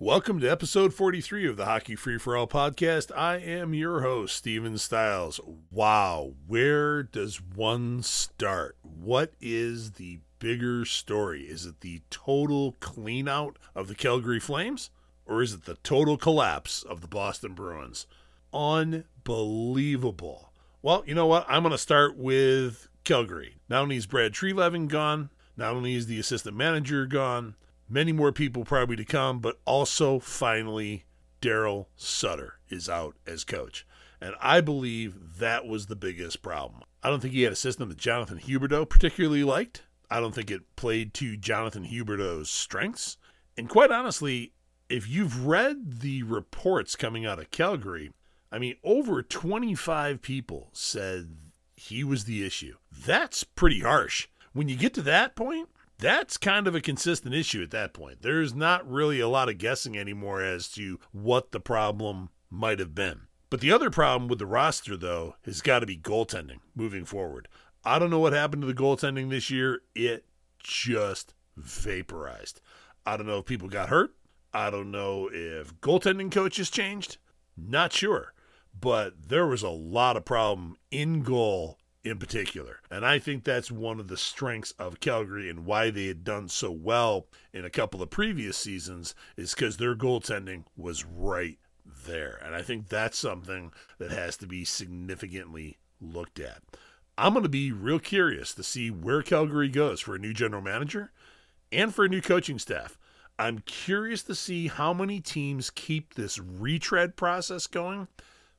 Welcome to episode 43 of the Hockey Free for All podcast. I am your host, Steven Stiles. Wow, where does one start? What is the bigger story? Is it the total cleanout of the Calgary Flames? Or is it the total collapse of the Boston Bruins? Unbelievable. Well, you know what? I'm going to start with Calgary. Not only is Brad Treliving gone, not only is the assistant manager gone, many more people probably to come, but also finally Daryl Sutter is out as coach. And I believe that was the biggest problem. I don't think he had a system that Jonathan Huberdeau particularly liked. I don't think it played to Jonathan Huberdeau's strengths. And quite honestly, if you've read the reports coming out of Calgary, I mean, over 25 people said he was the issue. That's pretty harsh. When you get to that point, that's kind of a consistent issue at that point. There's not really a lot of guessing anymore as to what the problem might have been. But the other problem with the roster, though, has got to be goaltending moving forward. I don't know what happened to the goaltending this year. It just vaporized. I don't know if people got hurt. I don't know if goaltending coaches changed. Not sure. But there was a lot of problem in goal in particular. And I think that's one of the strengths of Calgary and why they had done so well in a couple of previous seasons is because their goaltending was right there. And I think that's something that has to be significantly looked at. I'm going to be real curious to see where Calgary goes for a new general manager and for a new coaching staff. I'm curious to see how many teams keep this retread process going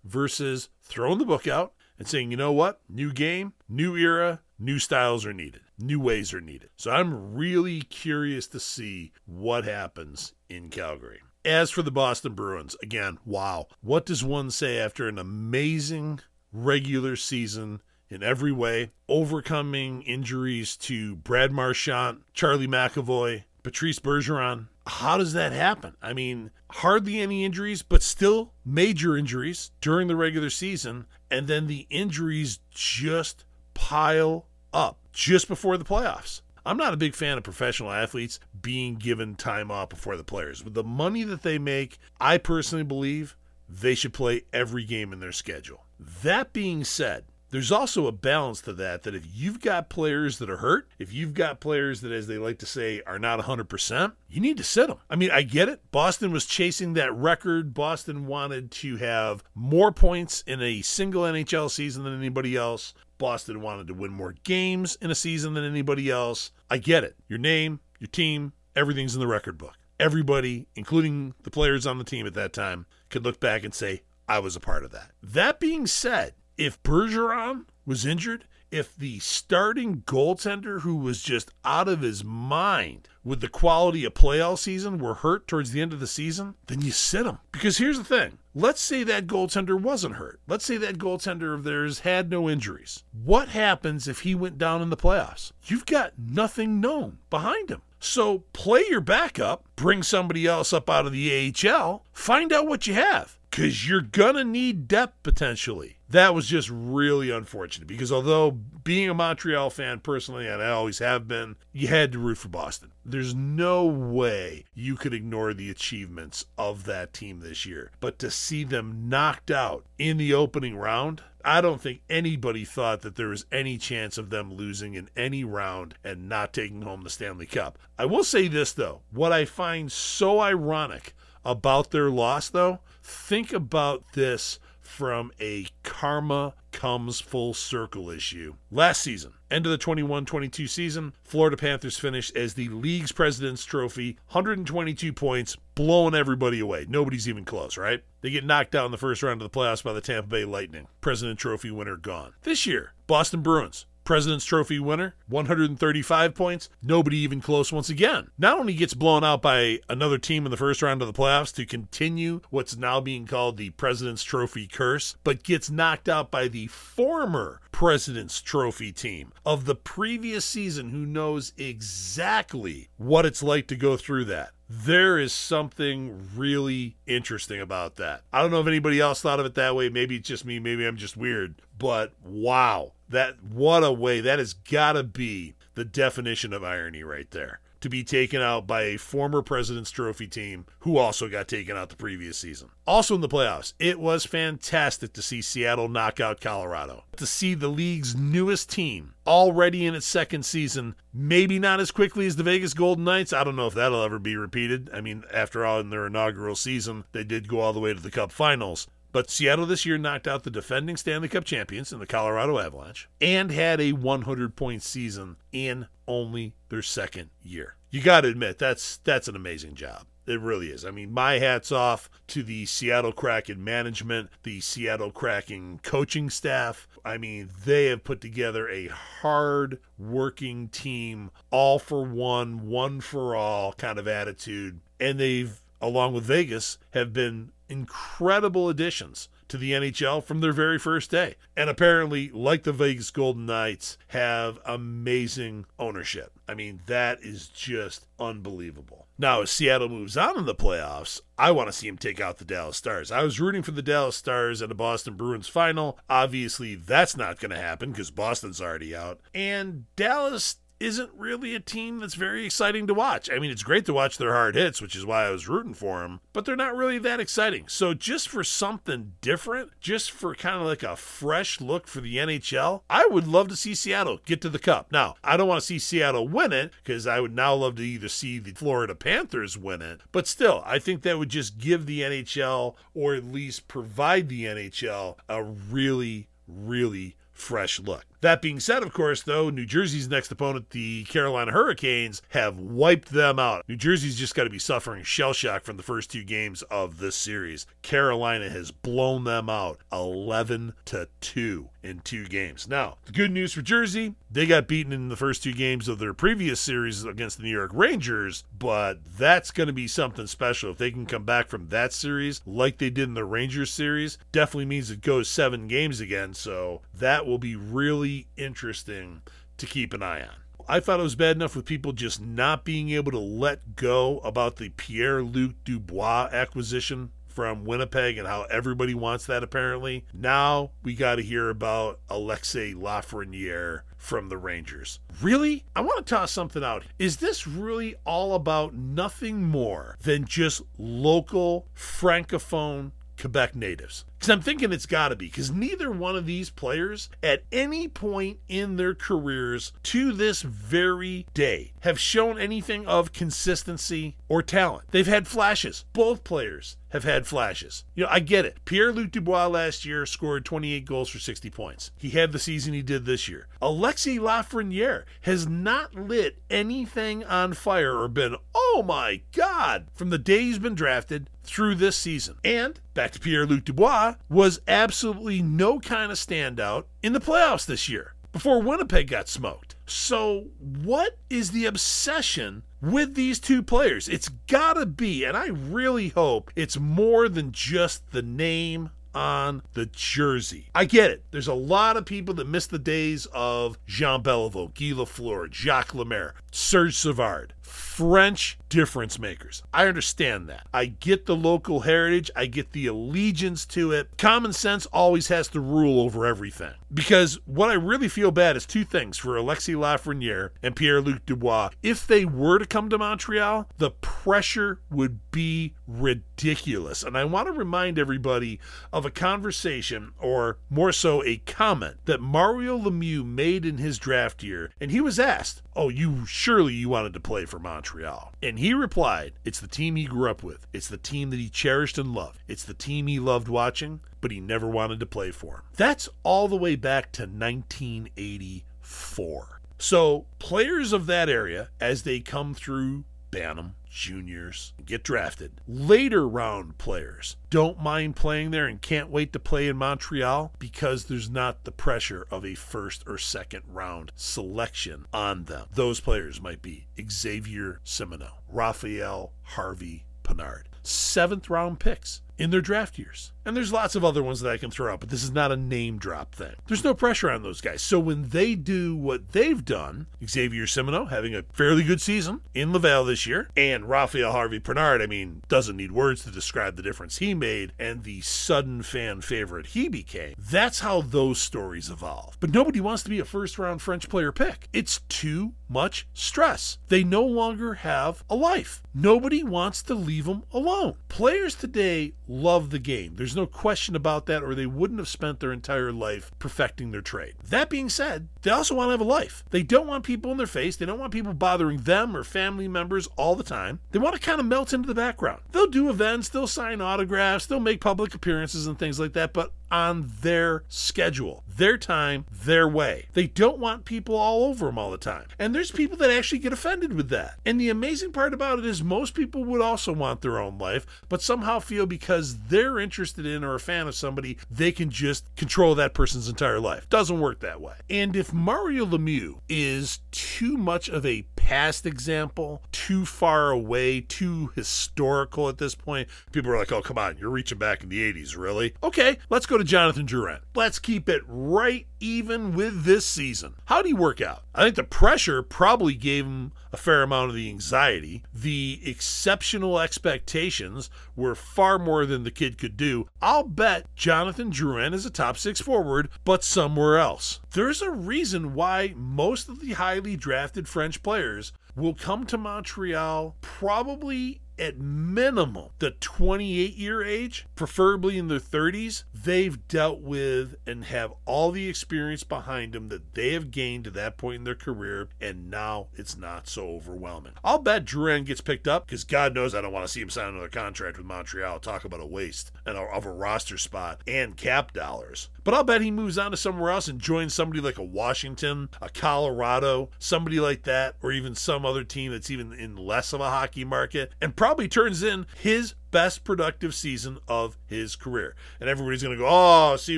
versus throwing the book out and saying, you know what? New game, new era, new styles are needed, new ways are needed. So I'm really curious to see what happens in Calgary. As for the Boston Bruins, again, wow. What does one say after an amazing regular season in every way, overcoming injuries to Brad Marchand, Charlie McAvoy, Patrice Bergeron. How does that happen? I mean, hardly any injuries, but still major injuries during the regular season. And then the injuries just pile up just before the playoffs. I'm not a big fan of professional athletes being given time off before the players. With the money that they make, I personally believe they should play every game in their schedule. That being said, there's also a balance to that that if you've got players that are hurt, if you've got players that, as they like to say, are not 100%, you need to sit them. I mean, I get it. Boston was chasing that record. Boston wanted to have more points in a single NHL season than anybody else. Boston wanted to win more games in a season than anybody else. I get it. Your name, your team, everything's in the record book. Everybody, including the players on the team at that time, could look back and say, I was a part of that. That being said, if Bergeron was injured, if the starting goaltender who was just out of his mind with the quality of play all season were hurt towards the end of the season, then you sit him. Because here's the thing. Let's say that goaltender wasn't hurt. Let's say that goaltender of theirs had no injuries. What happens if he went down in the playoffs? You've got nothing known behind him. So play your backup, bring somebody else up out of the AHL, find out what you have because you're going to need depth potentially. That was just really unfortunate because although being a Montreal fan personally, and I always have been, you had to root for Boston. There's no way you could ignore the achievements of that team this year. But to see them knocked out in the opening round, I don't think anybody thought that there was any chance of them losing in any round and not taking home the Stanley Cup. I will say this, though. What I find so ironic about their loss, though, think about this from a karma comes full circle issue. Last season, end of the 21 22 season, Florida Panthers finished as the league's President's Trophy, 122 points, blowing everybody away. Nobody's even close, right? They get knocked out in the first round of the playoffs by the Tampa Bay Lightning. President Trophy winner gone. This year, Boston Bruins, President's Trophy winner, 135 points. Nobody even close once again. Not only gets blown out by another team in the first round of the playoffs to continue what's now being called the President's Trophy curse, but gets knocked out by the former President's Trophy team of the previous season who knows exactly what it's like to go through that there is something really interesting about that. I don't know if anybody else thought of it that way. Maybe it's just me. Maybe I'm just weird. But wow, that what a way. That has got to be the definition of irony right there. to be taken out by a former President's Trophy team who also got taken out the previous season. Also in the playoffs, it was fantastic to see Seattle knock out Colorado. To see the league's newest team already in its second season, maybe not as quickly as the Vegas Golden Knights. I don't know if that'll ever be repeated. I mean, after all, in their inaugural season, they did go all the way to the Cup finals. But Seattle this year knocked out the defending Stanley Cup champions in the Colorado Avalanche and had a 100 point season in only their second year. You got to admit that's that's an amazing job. It really is. I mean, my hat's off to the Seattle Kraken management, the Seattle Kraken coaching staff. I mean, they have put together a hard working team, all for one, one for all kind of attitude. And they've, along with Vegas, have been incredible additions to the NHL from their very first day. And apparently, like the Vegas Golden Knights, have amazing ownership. I mean, that is just unbelievable. Now, as Seattle moves on in the playoffs, I want to see him take out the Dallas Stars. I was rooting for the Dallas Stars at a Boston Bruins final. Obviously, that's not going to happen because Boston's already out. And Dallas isn't really a team that's very exciting to watch. I mean, it's great to watch their hard hits, which is why I was rooting for them, but they're not really that exciting. So, just for something different, just for kind of like a fresh look for the NHL, I would love to see Seattle get to the cup. Now, I don't want to see Seattle win it because I would now love to either see the Florida Panthers win it, but still, I think that would just give the NHL or at least provide the NHL a really, really fresh look. That being said, of course, though, New Jersey's next opponent, the Carolina Hurricanes, have wiped them out. New Jersey's just got to be suffering shell shock from the first two games of this series. Carolina has blown them out 11 to 2 in two games. Now, the good news for Jersey, they got beaten in the first two games of their previous series against the New York Rangers, but that's going to be something special. If they can come back from that series like they did in the Rangers series, definitely means it goes seven games again. So that will be really interesting to keep an eye on. I thought it was bad enough with people just not being able to let go about the Pierre Luc Dubois acquisition from Winnipeg and how everybody wants that apparently. Now we got to hear about Alexis Lafreniere from the Rangers. Really? I want to toss something out. Is this really all about nothing more than just local francophone Quebec natives? Because I'm thinking it's got to be, because neither one of these players at any point in their careers to this very day have shown anything of consistency or talent. They've had flashes. Both players have had flashes. You know, I get it. Pierre Luc Dubois last year scored 28 goals for 60 points. He had the season he did this year. Alexis Lafreniere has not lit anything on fire or been, oh my God, from the day he's been drafted through this season. And back to Pierre Luc Dubois was absolutely no kind of standout in the playoffs this year before Winnipeg got smoked. So, what is the obsession with these two players? It's got to be, and I really hope it's more than just the name on the jersey. I get it. There's a lot of people that miss the days of Jean Beliveau, Guy Lafleur, Jacques Lemaire, Serge Savard. French difference makers. I understand that. I get the local heritage, I get the allegiance to it. Common sense always has to rule over everything. Because what I really feel bad is two things for Alexis Lafreniere and Pierre Luc Dubois. If they were to come to Montreal, the pressure would be ridiculous. And I want to remind everybody of a conversation, or more so a comment, that Mario Lemieux made in his draft year. And he was asked, Oh, you surely you wanted to play for Montreal. And he replied, It's the team he grew up with. It's the team that he cherished and loved. It's the team he loved watching, but he never wanted to play for. That's all the way back to 1984. So, players of that area, as they come through Bantam, juniors, get drafted. Later round players don't mind playing there and can't wait to play in Montreal because there's not the pressure of a first or second round selection on them. Those players might be Xavier Simoneau, Raphael Harvey Pinard. seventh round picks in their draft years. And there's lots of other ones that I can throw out, but this is not a name drop thing. There's no pressure on those guys. So when they do what they've done, Xavier Simoneau having a fairly good season in Laval this year, and Raphael Harvey Pinard, I mean, doesn't need words to describe the difference he made and the sudden fan favorite he became. That's how those stories evolve. But nobody wants to be a first round French player pick. It's too much stress. They no longer have a life. Nobody wants to leave them alone. Players today love the game. There's no question about that, or they wouldn't have spent their entire life perfecting their trade. That being said, they also want to have a life. They don't want people in their face. They don't want people bothering them or family members all the time. They want to kind of melt into the background. They'll do events, they'll sign autographs, they'll make public appearances and things like that, but on their schedule, their time, their way. They don't want people all over them all the time. And there's people that actually get offended with that. And the amazing part about it is most people would also want their own life, but somehow feel because they're interested in or a fan of somebody, they can just control that person's entire life. Doesn't work that way. And if Mario Lemieux is too much of a past example, too far away, too historical at this point, people are like, oh, come on, you're reaching back in the 80s, really? Okay, let's go to Jonathan Drouin. Let's keep it right even with this season. How'd he work out? I think the pressure probably gave him a fair amount of the anxiety. The exceptional expectations were far more than the kid could do. I'll bet Jonathan Drouin is a top six forward, but somewhere else. There's a reason why most of the highly drafted French players will come to Montreal probably at minimum the 28 year age, preferably in their 30s, they've dealt with and have all the experience behind them that they have gained to that point in their career, and now it's not so overwhelming. I'll bet Drouin gets picked up because God knows I don't want to see him sign another contract with Montreal. Talk about a waste and of a roster spot and cap dollars. But I'll bet he moves on to somewhere else and joins somebody like a Washington, a Colorado, somebody like that, or even some other team that's even in less of a hockey market, and probably turns in his best productive season of his career. And everybody's going to go, oh, see,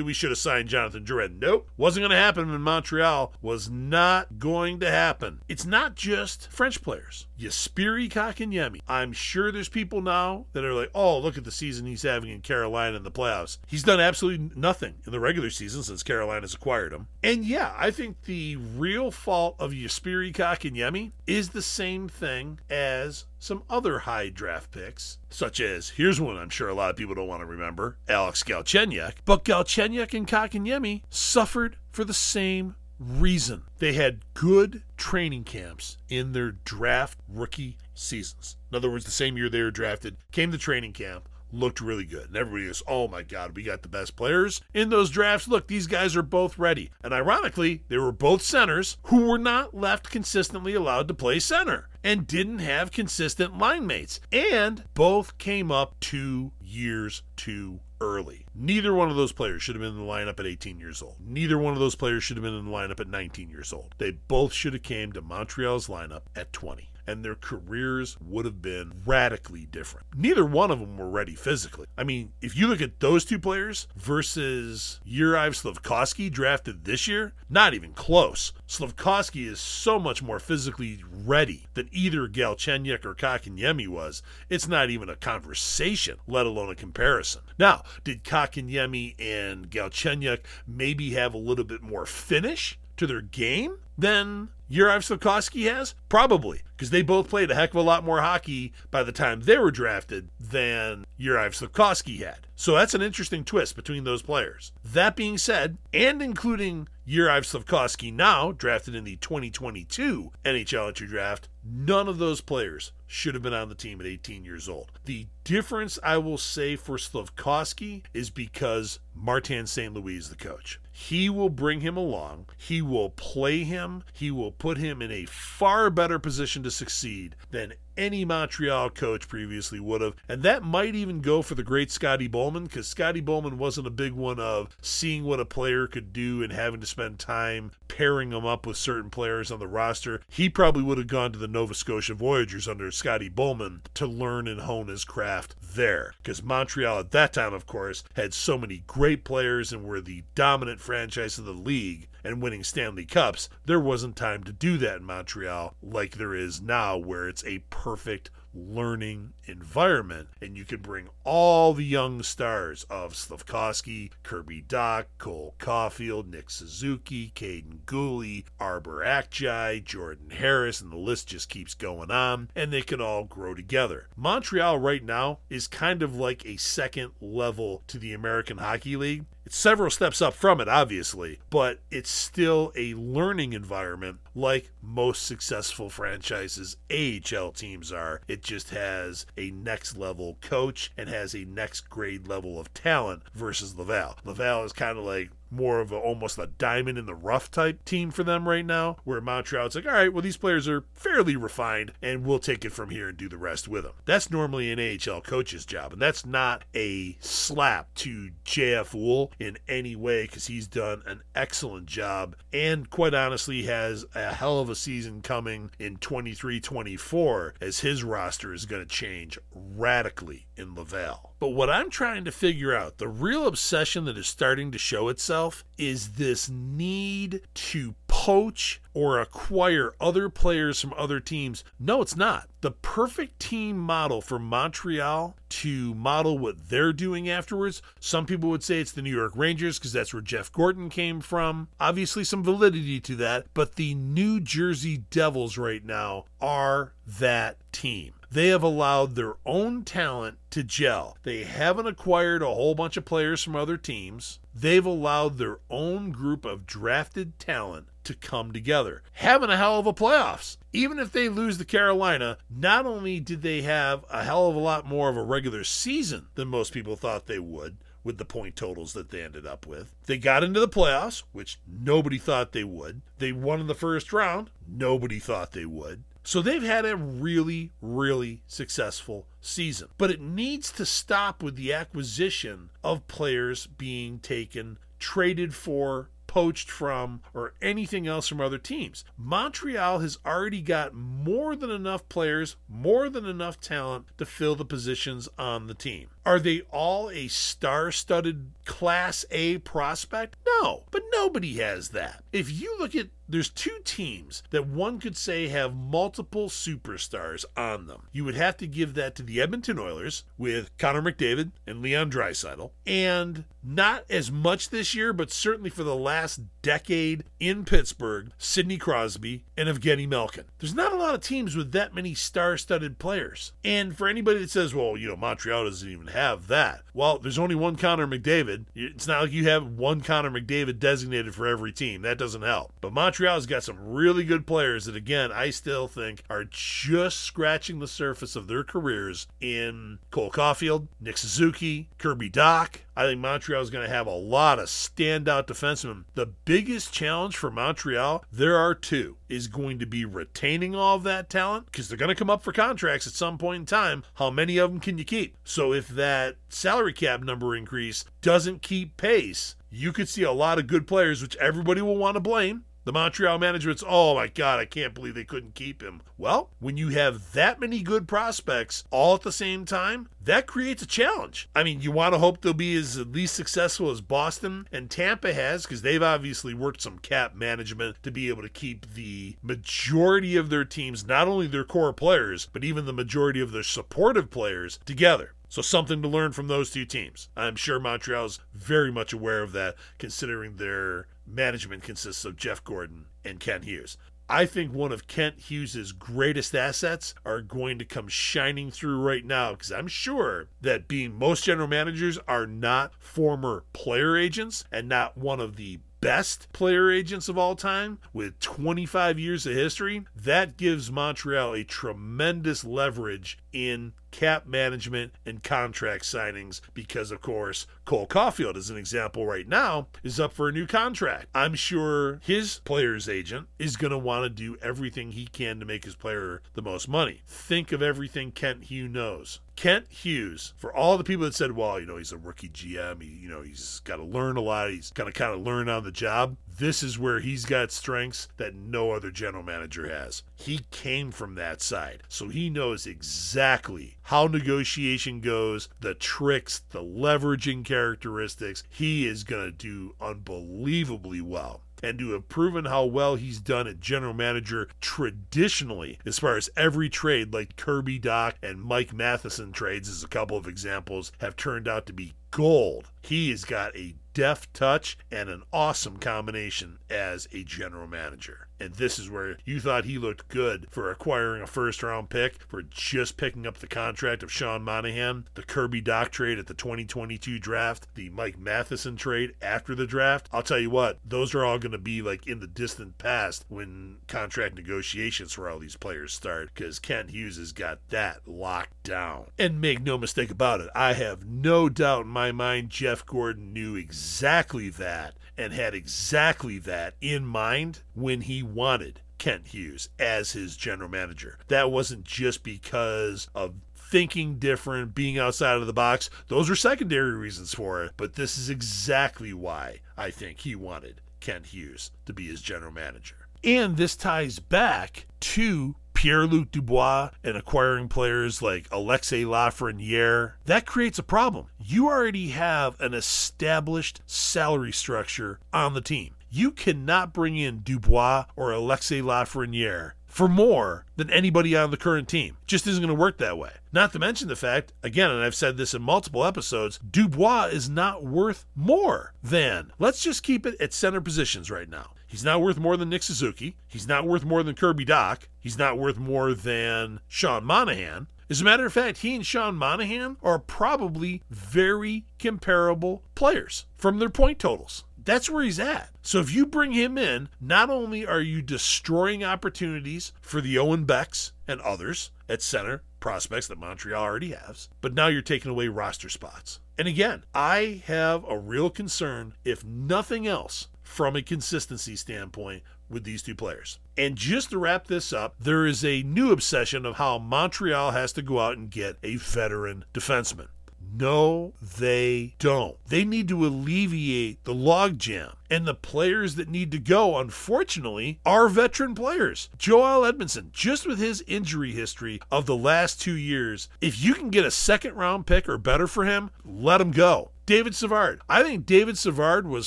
we should have signed Jonathan Drouin. Nope. Wasn't going to happen in Montreal. Was not going to happen. It's not just French players. Jesperi Kotkaniemi. I'm sure there's people now that are like, oh, look at the season he's having in Carolina in the playoffs. He's done absolutely nothing in the regular season since Carolina's acquired him. And yeah, I think the real fault of Jesperi Kotkaniemi is the same thing as some other high draft picks, such as, here's one I'm sure a lot of people don't want to remember, Alex Galchenyuk. But Galchenyuk and Kotkaniemi suffered for the same reason. They had good training camps in their draft rookie seasons. In other words, the same year they were drafted, came to training camp, looked really good. And everybody goes, oh my God, we got the best players in those drafts. Look, these guys are both ready. And ironically, they were both centers who were not left consistently allowed to play center and didn't have consistent line mates. And both came up two years too early. Neither one of those players should have been in the lineup at 18 years old. Neither one of those players should have been in the lineup at 19 years old. They both should have came to Montreal's lineup at 20 and their careers would have been radically different. Neither one of them were ready physically. I mean, if you look at those two players versus Juraj Slafkovsky drafted this year, not even close. Slafkovsky is so much more physically ready than either Galchenyuk or Kotkaniemi was. It's not even a conversation, let alone a comparison. Now, did Kotkaniemi and Galchenyuk maybe have a little bit more finish to their game than Juraj Slafkovsky has? Probably, because they both played a heck of a lot more hockey by the time they were drafted than Juraj Slafkovsky had. So that's an interesting twist between those players. That being said, and including Juraj Slafkovsky now, drafted in the 2022 NHL entry draft, none of those players should have been on the team at 18 years old. The difference I will say for Slafkovsky is because Martin St. Louis is the coach. He will bring him along. He will play him. He will put him in a far better position to succeed than any Montreal coach previously would have. And that might even go for the great Scotty Bowman, because Scotty Bowman wasn't a big one of seeing what a player could do and having to spend time pairing them up with certain players on the roster. He probably would have gone to the Nova Scotia Voyagers under Scotty Bowman to learn and hone his craft there. Because Montreal at that time, of course, had so many great players and were the dominant franchise of the league and winning Stanley Cups. There wasn't time to do that in Montreal like there is now, where it's a perfect learning environment. And you could bring all the young stars of Slafkovsky, Kirby Dach, Cole Caufield, Nick Suzuki, Kaiden Guhle, Arber Xhekaj, Jordan Harris, and the list just keeps going on, and they can all grow together. Montreal right now is kind of like a second level to the American Hockey League. It's several steps up from it, obviously, but it's still a learning environment like most successful franchises AHL teams are. It just has a next level coach and has a next grade level of talent versus Laval. Laval is kind of like more of a, almost a diamond in the rough type team for them right now, where Montreal's like, all right, well, these players are fairly refined and we'll take it from here and do the rest with them. That's normally an AHL coach's job, and that's not a slap to JF Houle in any way because he's done an excellent job and quite honestly has a hell of a season coming in 23 24 as his roster is going to change radically in Laval. But what I'm trying to figure out, the real obsession that is starting to show itself, is this need to poach or acquire other players from other teams. No, it's not. The perfect team model for Montreal to model what they're doing afterwards. Some people would say it's the New York Rangers because that's where Jeff Gorton came from. Obviously, some validity to that, but the New Jersey Devils right now are that team. They have allowed their own talent to gel. They haven't acquired a whole bunch of players from other teams. They've allowed their own group of drafted talent to come together, having a hell of a playoffs. Even if they lose to Carolina, not only did they have a hell of a lot more of a regular season than most people thought they would, with the point totals that they ended up with. They got into the playoffs, which nobody thought they would. They won in the first round, nobody thought they would. So they've had a really, really successful season. But it needs to stop with the acquisition of players being taken, traded for, poached from, or anything else from other teams. Montreal has already got more than enough players, more than enough talent to fill the positions on the team. Are they all a star studded Class A prospect? No, but nobody has that. If you look at there's two teams that one could say have multiple superstars on them. You would have to give that to the Edmonton Oilers with Connor McDavid and Leon Draisaitl, and not as much this year, but certainly for the last decade in Pittsburgh, Sidney Crosby and Evgeny Malkin. There's not a lot of teams with that many star-studded players. And for anybody that says, well, you know, Montreal doesn't even have that. Well, there's only one Connor McDavid. It's not like you have one Connor McDavid designated for every team. That doesn't help. But Montreal's got some really good players that, again, I still think are just scratching the surface of their careers in Cole Caufield, Nick Suzuki, Kirby Dach. I think Montreal is going to have a lot of standout defensemen. The biggest challenge for Montreal, there are two, is going to be retaining all of that talent because they're going to come up for contracts at some point in time. How many of them can you keep? So if that salary cap number increase doesn't keep pace, you could see a lot of good players, which everybody will want to blame, the Montreal management's, oh my God, I can't believe they couldn't keep him. Well, when you have that many good prospects all at the same time, that creates a challenge. I mean, you want to hope they'll be as at least successful as Boston and Tampa has, because they've obviously worked some cap management to be able to keep the majority of their teams, not only their core players, but even the majority of their supportive players together. So something to learn from those two teams. I'm sure Montreal's very much aware of that, considering their management consists of Jeff Gorton and Kent Hughes. I think one of Kent Hughes' greatest assets are going to come shining through right now because I'm sure that being most general managers are not former player agents and not one of the best player agents of all time with 25 years of history, that gives Montreal a tremendous leverage in cap management and contract signings because, of course, Cole Caufield, as an example right now, is up for a new contract. I'm sure his player's agent is going to want to do everything he can to make his player the most money. Think of everything Kent Hughes knows. Kent Hughes, for all the people that said, well, you know, he's a rookie GM, he, you know, he's got to learn a lot, he's got to kind of learn on the job. This is where he's got strengths that no other general manager has. He came from that side, so he knows exactly how negotiation goes, the tricks, the leveraging characteristics. He is going to do unbelievably well and to have proven how well he's done at general manager traditionally, as far as every trade like Kirby Dach and Mike Matheson trades, as a couple of examples, have turned out to be gold. He has got a deft touch and an awesome combination as a general manager. And this is where you thought he looked good for acquiring a first round pick, for just picking up the contract of Sean Monahan, the Kirby Dach trade at the 2022 draft, the Mike Matheson trade after the draft. I'll tell you what, those are all going to be like in the distant past when contract negotiations for all these players start because Kent Hughes has got that locked down. And make no mistake about it, I have no doubt in my mind Jeff Gorton knew exactly that and had exactly that in mind when he wanted Kent Hughes as his general manager. That wasn't just because of thinking different, being outside of the box. Those are secondary reasons for it, but this is exactly why I think he wanted Kent Hughes to be his general manager. And this ties back to Pierre Luc Dubois and acquiring players like Alexis Lafreniere, that creates a problem. You already have an established salary structure on the team. You cannot bring in Dubois or Alexis Lafreniere for more than anybody on the current team. Just isn't going to work that way. Not to mention the fact, again, and I've said this in multiple episodes, Dubois is not worth more than, let's just keep it at center positions right now. He's not worth more than Nick Suzuki. He's not worth more than Kirby Dach. He's not worth more than Sean Monahan. As a matter of fact, he and Sean Monahan are probably very comparable players from their point totals. That's where he's at. So if you bring him in, not only are you destroying opportunities for the Owen Becks and others at center prospects that Montreal already has, but now you're taking away roster spots. And again, I have a real concern, if nothing else, from a consistency standpoint with these two players. And just to wrap this up, there is a new obsession of how Montreal has to go out and get a veteran defenseman. No, they don't. They need to alleviate the logjam. And the players that need to go, unfortunately, are veteran players. Joel Edmondson, just with his injury history of the last two years, if you can get a second round pick or better for him, let him go. David Savard. I think David Savard was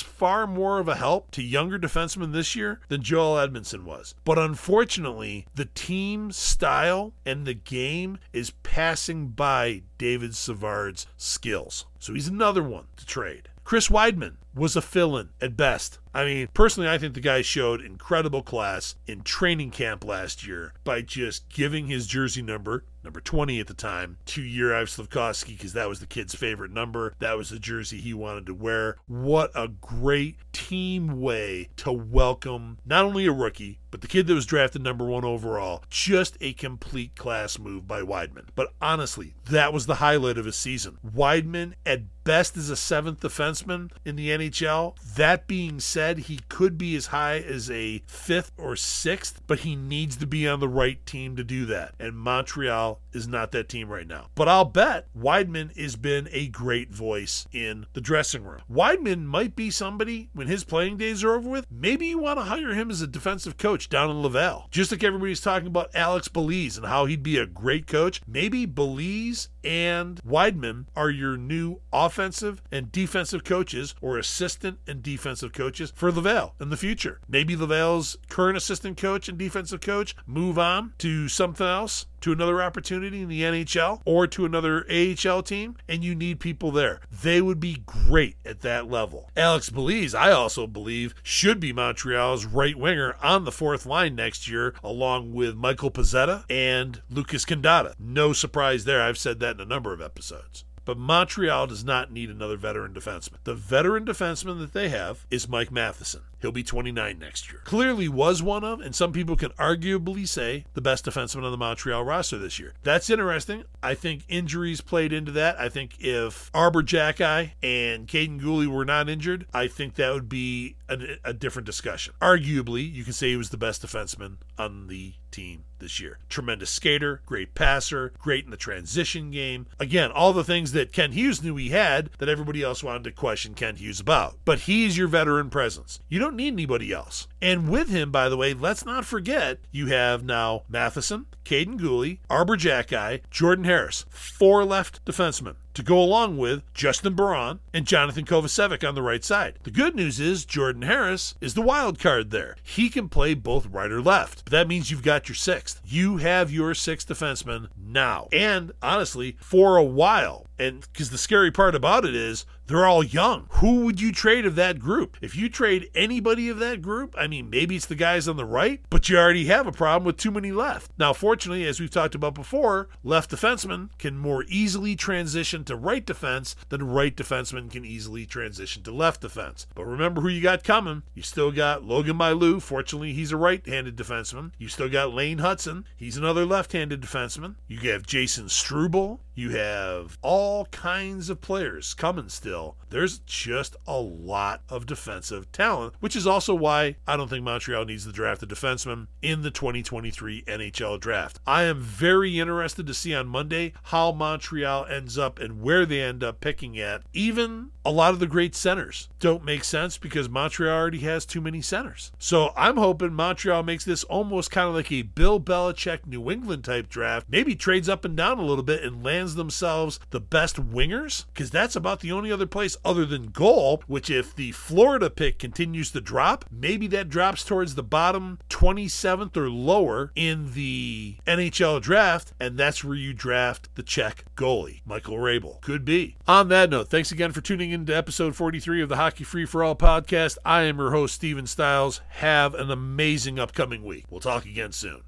far more of a help to younger defensemen this year than Joel Edmondson was. But unfortunately, the team style and the game is passing by David Savard's skills. So he's another one to trade. Chris Wideman was a fill in at best. I mean, personally, I think the guy showed incredible class in training camp last year by just giving his jersey number, number 20 at the time, to Juraj Slafkovsky because that was the kid's favorite number. That was the jersey he wanted to wear. What a great team way to welcome not only a rookie, but the kid that was drafted number one overall. Just a complete class move by Wideman. But honestly, that was the highlight of his season. Wideman, at best, is a seventh defenseman in the NHL. That being said, he could be as high as a fifth or sixth, but he needs to be on the right team to do that. And Montreal is not that team right now. But I'll bet Wideman has been a great voice in the dressing room. Wideman might be somebody when his playing days are over with. Maybe you want to hire him as a defensive coach down in Laval. Just like everybody's talking about Alex Belzile and how he'd be a great coach. Maybe Belzile and Wideman are your new offensive and defensive coaches or assistant and defensive coaches for Laval in the future. Maybe Laval's current assistant coach and defensive coach move on to something else to another opportunity in the NHL or to another AHL team, and you need people there. They would be great at that level. Alex Belzile, I also believe, should be Montreal's right winger on the fourth line next year, along with Michael Pezzetta and Lucas Condotta. No surprise there. I've said that in a number of episodes. But Montreal does not need another veteran defenseman. The veteran defenseman that they have is Mike Matheson. He'll be 29 next year. Clearly was one of, and some people can arguably say, the best defenseman on the Montreal roster this year. That's interesting. I think injuries played into that. I think if Arber Xhekaj and Kaiden Guhle were not injured, I think that would be a, a different discussion. Arguably, you can say he was the best defenseman on the team this year. Tremendous skater, great passer, great in the transition game. Again, all the things that Kent Hughes knew he had that everybody else wanted to question Kent Hughes about. But he's your veteran presence. You don't need anybody else. And with him, by the way, let's not forget you have now Matheson, Kaiden Guhle, Arber Xhekaj, Jordan Harris, four left defensemen to go along with Justin Barron and Jonathan Kovacevic on the right side. The good news is Jordan Harris is the wild card there. He can play both right or left. But that means you've got your sixth. You have your sixth defenseman now. And honestly, for a while, and because the scary part about it is they're all young. Who would you trade of that group? If you trade anybody of that group, I mean, maybe it's the guys on the right, but you already have a problem with too many left. Now, fortunately, as we've talked about before, left defensemen can more easily transition to right defense than right defensemen can easily transition to left defense. But remember who you got coming. You still got Logan Mailloux. Fortunately, he's a right handed defenseman. You still got Lane Hutson. He's another left handed defenseman. You have Jayden Struble. You have all kinds of players coming still. There's just a lot of defensive talent, which is also why I don't think Montreal needs to draft a defenseman in the 2023 NHL draft. I am very interested to see on Monday how Montreal ends up and where they end up picking at. Even a lot of the great centers don't make sense because Montreal already has too many centers. So I'm hoping Montreal makes this almost kind of like a Bill Belichick New England type draft, maybe trades up and down a little bit and lands themselves the best wingers because that's about the only other place other than goal, which if the Florida pick continues to drop, maybe that drops towards the bottom 27th or lower in the NHL draft, and that's where you draft the Czech goalie, Michael Hrabal. Could be. On that note, thanks again for tuning in to episode 43 of the Hockey Free for All podcast. I am your host, Steven Stiles. Have an amazing upcoming week. We'll talk again soon.